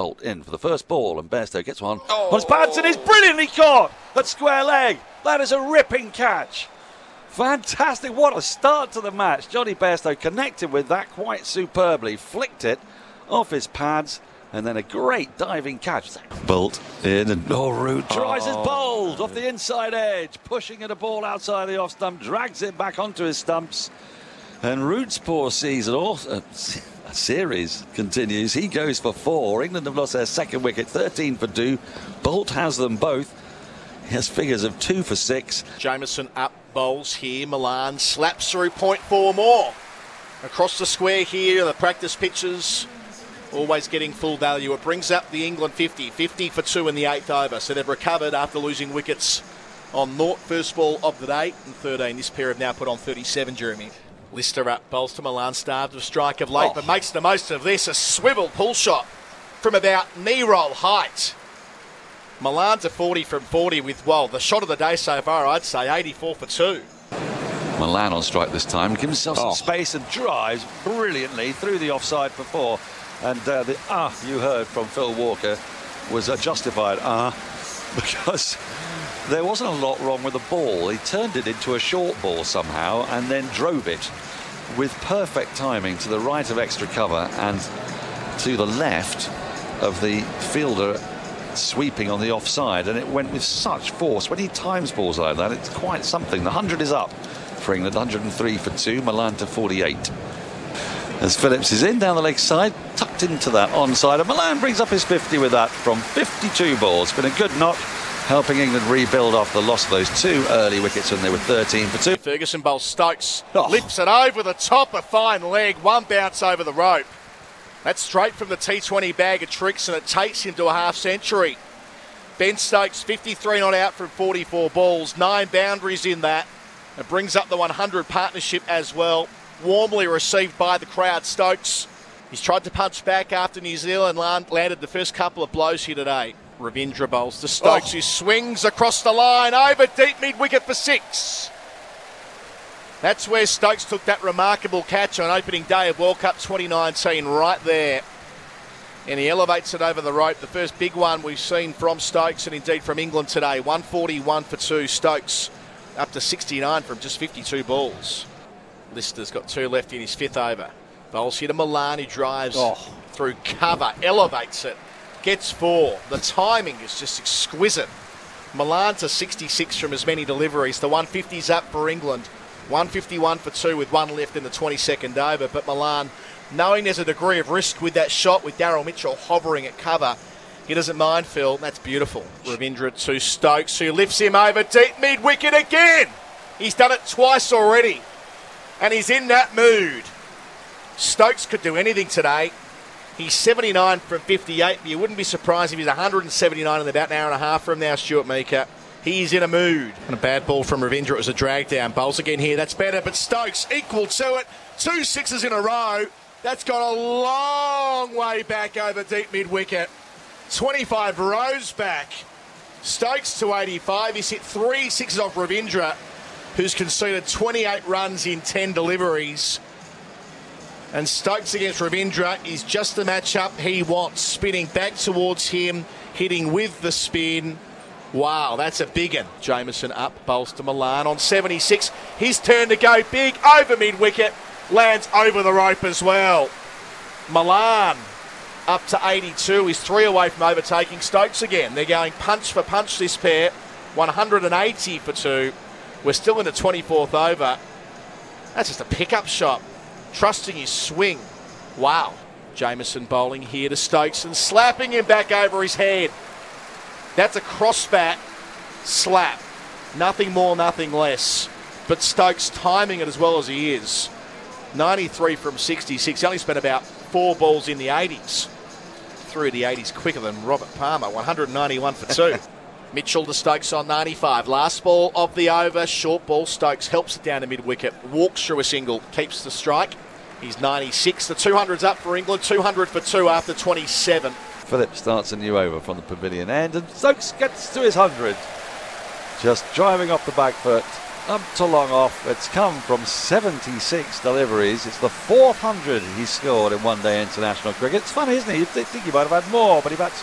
Boult in for the first ball, and Bairstow gets one oh. on his pads and is brilliantly caught at square leg. That is a ripping catch. Fantastic. What a start to the match. Jonny Bairstow connected with that quite superbly, flicked it off his pads, and then a great diving catch. Boult in, and oh, Root tries his oh. bowled off the inside edge, pushing at a ball outside the off stump, drags it back onto his stumps. And Root's poor season, also, a series continues. He goes for four. England have lost their second wicket, 13 for two. Boult has them both. He has figures of two for six. Jamieson up bowls here. Malan slaps through point four more. Across the square here, the practice pitches always getting full value. It brings up the England 50, 50 for two in the eighth over. So they've recovered after losing wickets on Nort, first ball of the day, and 13. This pair have now put on 37, Jeremy. Lister up, bowls to Malan, starved of strike of late, Oh. but makes the most of this. A swivel pull shot from about knee roll height. Malan's a 40 from 40 with, well, the shot of the day so far, I'd say 84 for two. Milan on strike this time, gives himself some Oh. space and drives brilliantly through the offside for four. And uh, the ah you heard from Phil Walker was a justified ah because there wasn't a lot wrong with the ball. He turned it into a short ball somehow and then drove it with perfect timing to the right of extra cover and to the left of the fielder sweeping on the offside. And it went with such force. When he times balls like that it's quite something. The 100 is up for England. 103 for 2 Malan to 48 as Phillips is in down the leg side tucked into that onside. And Malan brings up his 50 with that from 52 balls been a good knock helping England rebuild off the loss of those two early wickets when they were 13 for 2 Ferguson bowls Stokes, Oh. lips it over the top, a fine leg, one bounce over the rope. That's straight from the T20 bag of tricks, and it takes him to a half century. Ben Stokes, 53 not out from 44 balls, nine boundaries in that. It brings up the 100 partnership as well. Warmly received by the crowd. Stokes, he's tried to punch back after New Zealand landed the first couple of blows here today. Ravindra bowls to Stokes, Oh. who swings across the line over deep mid wicket for six. That's where Stokes took that remarkable catch on opening day of World Cup 2019, right there. And he elevates it over the rope. The first big one we've seen from Stokes and indeed from England today. 141 for two. Stokes up to 69 from just 52 balls. Lister's got two left in his fifth over. Bowls here to Malan, who drives Oh. through cover, elevates it, gets four. The timing is just exquisite. Malan to 66 from as many deliveries. The 150's up for England. 151 for two with one left in the 22nd over. But Malan, knowing there's a degree of risk with that shot with Daryl Mitchell hovering at cover, he doesn't mind, Phil. That's beautiful. Ravindra to Stokes, who lifts him over deep mid wicket again. He's done it twice already. And he's in that mood. Stokes could do anything today. He's 79 from 58, but you wouldn't be surprised if he's 179 in about an hour and a half from now, Stuart Meeker. He's in a mood. And a bad ball from Ravindra. It was a drag down. Bowls again here. That's better, but Stokes equal to it. Two sixes in a row. That's gone a long way back over deep mid wicket. 25 rows back. Stokes to 85. He's hit three sixes off Ravindra, who's conceded 28 runs in 10 deliveries. And Stokes against Ravindra is just the matchup he wants. Spinning back towards him, hitting with the spin. Wow, that's a big one. Jamieson up, bowls to Malan on 76. His turn to go big over mid wicket. Lands over the rope as well. Malan up to 82. He's three away from overtaking Stokes again. They're going punch for punch this pair. 180 for two. We're still in the 24th over. That's just a pickup shot. Trusting his swing. Wow. Jamieson bowling here to Stokes and slapping him back over his head. That's a crossbat slap. Nothing more, nothing less. But Stokes timing it as well as he is. 93 from 66. He only spent about four balls in the 80s. Through the 80s quicker than Robert Palmer. 191 for two. Mitchell to Stokes on 95. Last ball of the over. Short ball. Stokes helps it down to mid wicket. Walks through a single. Keeps the strike. He's 96. The 200's up for England. 200 for two after 27. Phillips starts a new over from the pavilion end, and Stokes gets to his 100. Just driving off the back foot up to long off. It's come from 76 deliveries. It's the 400 he scored in one day international cricket. It's funny, isn't it? You'd think he might have had more, but he bats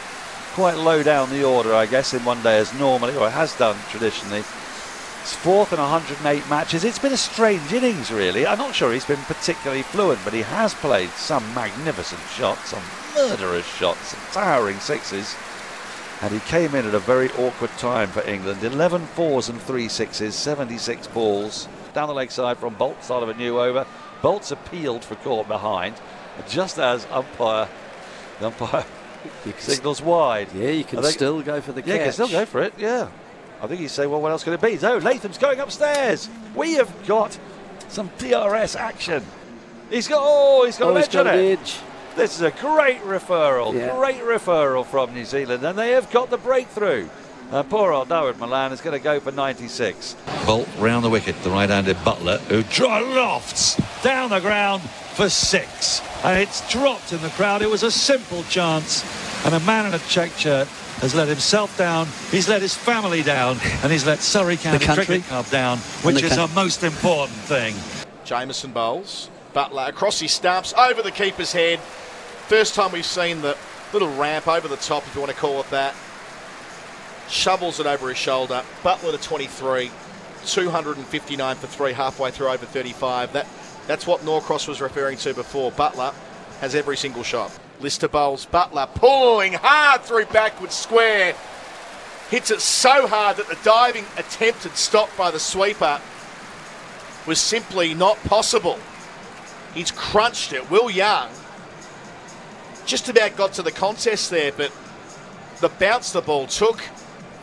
quite low down the order, I guess, in one day as normally, or has done traditionally. It's fourth in 108 matches. It's been a strange innings, really. I'm not sure he's been particularly fluent, but he has played some magnificent shots, some murderous shots, some towering sixes. And he came in at a very awkward time for England. 11 fours and three sixes, 76 balls. Down the leg side from Boult, start of a new over. Boult's appealed for caught behind, just as umpire, the umpire signals wide. Yeah, you can think- still go for the Yeah, you catch. can still go for it, yeah. I think he's saying, well, what else could it be? So, Latham's going upstairs. We have got some DRS action. He's got, oh, he's got Oh, an edge got on it. edge. This is a great referral, Yeah. great referral from New Zealand, and they have got the breakthrough. Uh, poor old Dawid Malan is going to go for 96. Boult round the wicket, the right-handed Buttler, who lofts down the ground for six, and it's dropped in the crowd. It was a simple chance, and a man in a check shirt has let himself down. He's let his family down, and he's let Surrey County country. Cricket Club down, which is coun- a most important thing. Jamieson bowls. Buttler across his stumps, over the keeper's head. First time we've seen the little ramp over the top, if you want to call it that. Shovels it over his shoulder. Buttler to 23, 259 for three, halfway through over 35. That That's what Norcross was referring to before. Buttler has every single shot. Lister bowls. Buttler pulling hard through backward square. Hits it so hard that the diving attempted stop by the sweeper was simply not possible. He's crunched it. Will Young just about got to the contest there, but the bounce the ball took,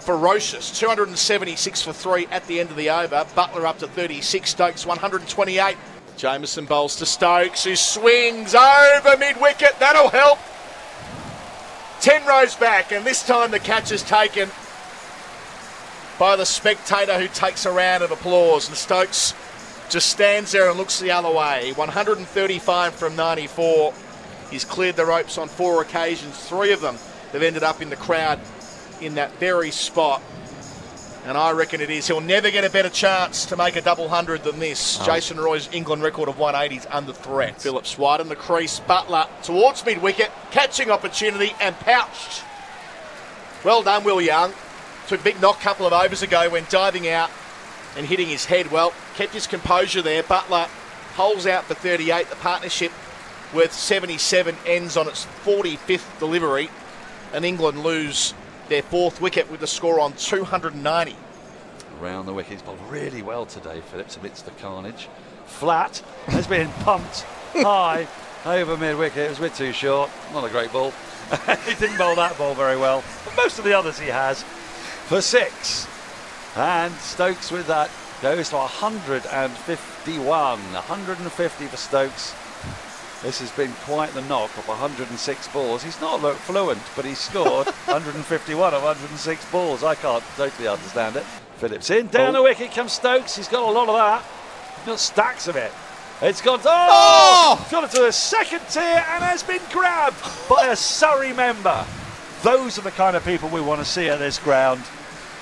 ferocious. 276 for three at the end of the over. Buttler up to 36. Stokes 128. Jamieson bowls to Stokes, who swings over mid wicket. That'll help. 10 rows back, and this time the catch is taken by the spectator who takes a round of applause. And Stokes just stands there and looks the other way. 135 from 94. He's cleared the ropes on four occasions. Three of them have ended up in the crowd in that very spot. And I reckon it is. He'll never get a better chance to make a double hundred than this. Jason Roy's England record of 180 is under threat. Phillips wide in the crease. Buttler towards mid wicket. Catching opportunity and pouched. Well done, Will Young. Took a big knock a couple of overs ago when diving out and hitting his head. Well, kept his composure there. Buttler holds out for 38. The partnership worth 77 ends on its 45th delivery. And England lose their fourth wicket with the score on 290. Round the wicket. He's bowled really well today, Phillips, amidst the carnage. Flat has been pumped high over mid wicket. It was a bit too short. Not a great ball. he didn't bowl that ball very well. But most of the others he has for six. And Stokes with that goes to 151. 150 for Stokes. This has been quite the knock of 106 balls. He's not looked fluent, but he's scored 151 of 106 balls. I can't totally understand it. Phillips in, down Oh. the wicket comes Stokes. He's got a lot of that. He's got stacks of it. It's gone. Oh! Oh! It's gone into the second tier and has been grabbed by a Surrey member. Those are the kind of people we want to see at this ground.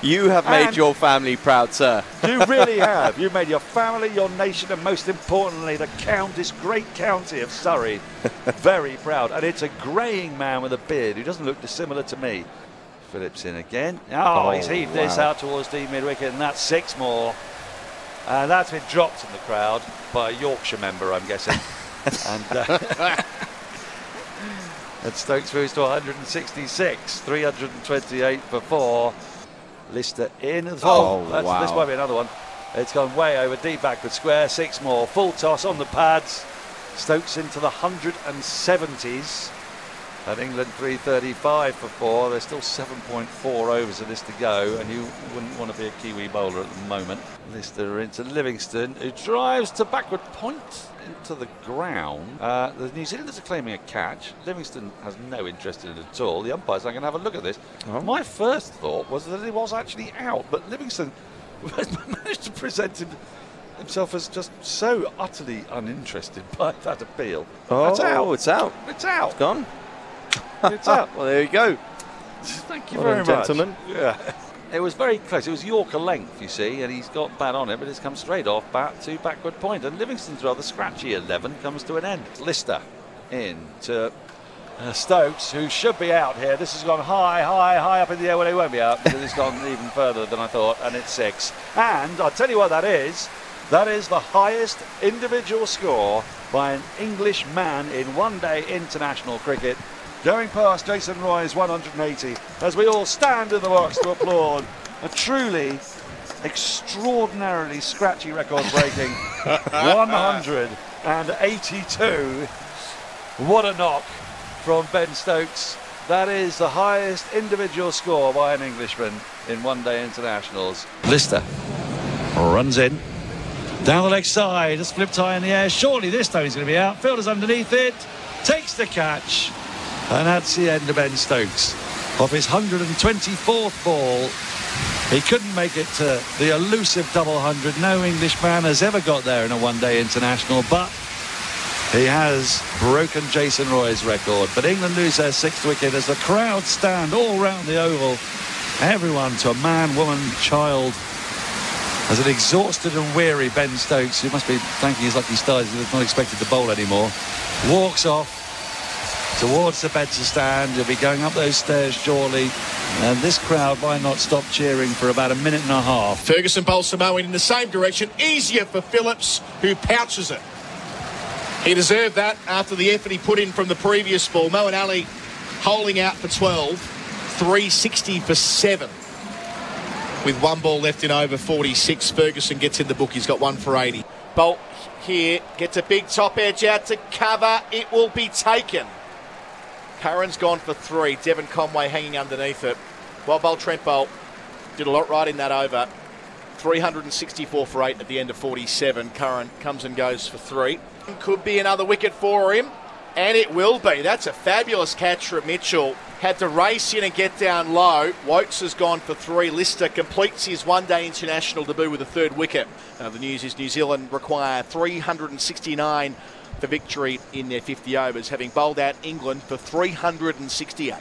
You have made And- your family proud, sir. You really have. You've made your family, your nation, and most importantly, the count, this great county of Surrey, very proud. And it's a greying man with a beard who doesn't look dissimilar to me. Phillips in again. Oh, Oh, he's heaved this out towards the mid wicket, and that's six more. And that's been dropped in the crowd by a Yorkshire member, I'm guessing. and, uh, and Stokes moves to 166, 328 for four. Lister in. Oh, Oh, that's, this might be another one. It's gone way over, deep backward square. Six more. Full toss on the pads. Stokes into the 170s. And England 335 for four. There's still 7.4 overs of this to go, and you wouldn't want to be a Kiwi bowler at the moment. Lister into Livingstone, who drives to backward point into the ground. Uh, the New Zealanders are claiming a catch. Livingstone has no interest in it at all. The umpires are going to have a look at this. My first thought was that it was actually out, but Livingstone managed to present him, himself as just so utterly uninterested by that appeal. That's out. Oh, it's out. It's out. Gone. It's out. Well, there you go. Thank you Well very done, much. gentlemen. Yeah. it was very close. It was Yorker length, you see, and he's got bat on it, but it's come straight off bat to backward point. And Livingstone's rather scratchy 11 comes to an end. Lister in to uh, Stokes, who should be out here. This has gone high, high, high up in the air. Well, it won't be out because it's gone even further than I thought, and it's six. And I'll tell you what that is. That is the highest individual score by an English man in one day international cricket, going past Jason Roy's 180 as we all stand in the box to applaud. A truly extraordinarily scratchy record breaking 182. What a knock from Ben Stokes. That is the highest individual score by an Englishman in one day internationals. Lister runs in. Down the leg side, just flipped high in the air. Surely this time he's going to be out. Fielder's underneath it, takes the catch, and that's the end of Ben Stokes. Off his 124th ball, he couldn't make it to the elusive double hundred. No Englishman has ever got there in a one day international, but he has broken Jason Roy's record. But England lose their sixth wicket as the crowd stand all round the oval. Everyone to a man, woman, child as an exhausted and weary Ben Stokes, who must be thanking his lucky stars he's not expected to bowl anymore, walks off towards the Bedser stand. He'll be going up those stairs shortly. And this crowd might not stop cheering for about a minute and a half. Ferguson bowls Samoan in the same direction. Easier for Phillips, who pouches it. He deserved that after the effort he put in from the previous ball. Moeen Ali holding out for 12, 360 for 7 with one ball left in over 46. Ferguson gets in the book. He's got one for 80. Boult here gets a big top edge out to cover. It will be taken. Curran's gone for three. Devon Conway hanging underneath it. Well, Boult Trent Boult did a lot right in that over. 364 for eight at the end of 47. Curran comes and goes for three. Could be another wicket for him, and it will be. That's a fabulous catch from Mitchell had to race in and get down low. Woakes has gone for three. Lister completes his one day international debut with a third wicket. Uh, the news is New Zealand require 369 for victory in their 50 overs, having bowled out England for 368.